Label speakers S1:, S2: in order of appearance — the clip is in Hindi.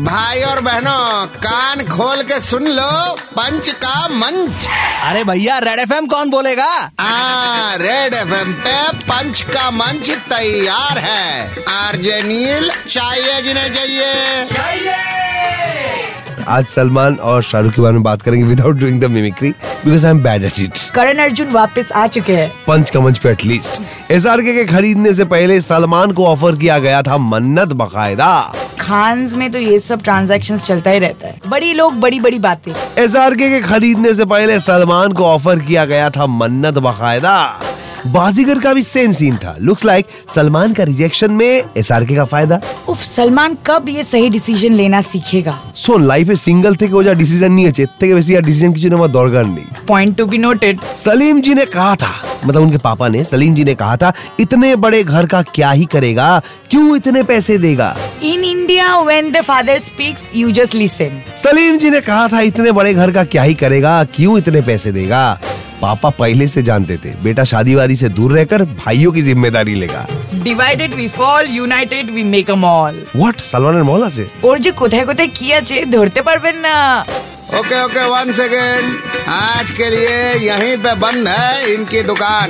S1: भाई और बहनों कान खोल के सुन लो पंच का मंच।
S2: अरे भैया रेड एफएम कौन बोलेगा?
S1: आ रेड एफएम पे पंच का मंच तैयार है। आरजे नील चाहिए जिन्हें चाहिए।
S3: आज सलमान और शाहरुख के बारे में बात करेंगे without doing the mimicry because I am bad at it
S4: Karan Arjun वापस आ चुके हैं।
S3: पंच का मंच पे एटलीस्ट एस आर के खरीदने से पहले सलमान को ऑफ़र किया गया था मन्नत बकायदा।
S4: खान्स में तो ये सब ट्रांजैक्शंस चलता ही रहता है बड़ी लोग बड़ी बड़ी बातें
S3: एस के खरीदने से पहले सलमान को ऑफर किया गया था मन्नत बकायदा बाजीगर का भी सेम सीन था लुक्स लाइक सलमान का रिजेक्शन में एस का फायदा
S4: उफ सलमान कब ये सही डिसीजन लेना सीखेगा
S3: শোন লাইফে সিঙ্গেল থেকে ও যা ডিসিশন নিয়েছে এর থেকে বেশি আর ডিসিশন কিছু নেওয়ার দরকার নেই
S4: point to be noted
S3: Salim ji ने कहा था मतलब उनके पापा ने सलीम जी ने कहा था इतने बड़े घर का क्या ही करेगा क्यों इतने पैसे देगा
S4: in India when the father speaks you just listen
S3: Salim ji ने कहा था इतने बड़े घर का क्या ही करेगा क्यों इतने पैसे देगा पापा पहले से जानते थे बेटा शादी वादी से दूर रहकर भाइयों की जिम्मेदारी लेगा
S4: divided we fall united we make a mall
S3: what সালমানের মল আছে
S4: ওর যে কোথায় কোথায় কি আছে ধরতে পারবেন না
S1: ओके ओके वन सेकेंड आज के लिए यहीं पे बंद है इनकी दुकान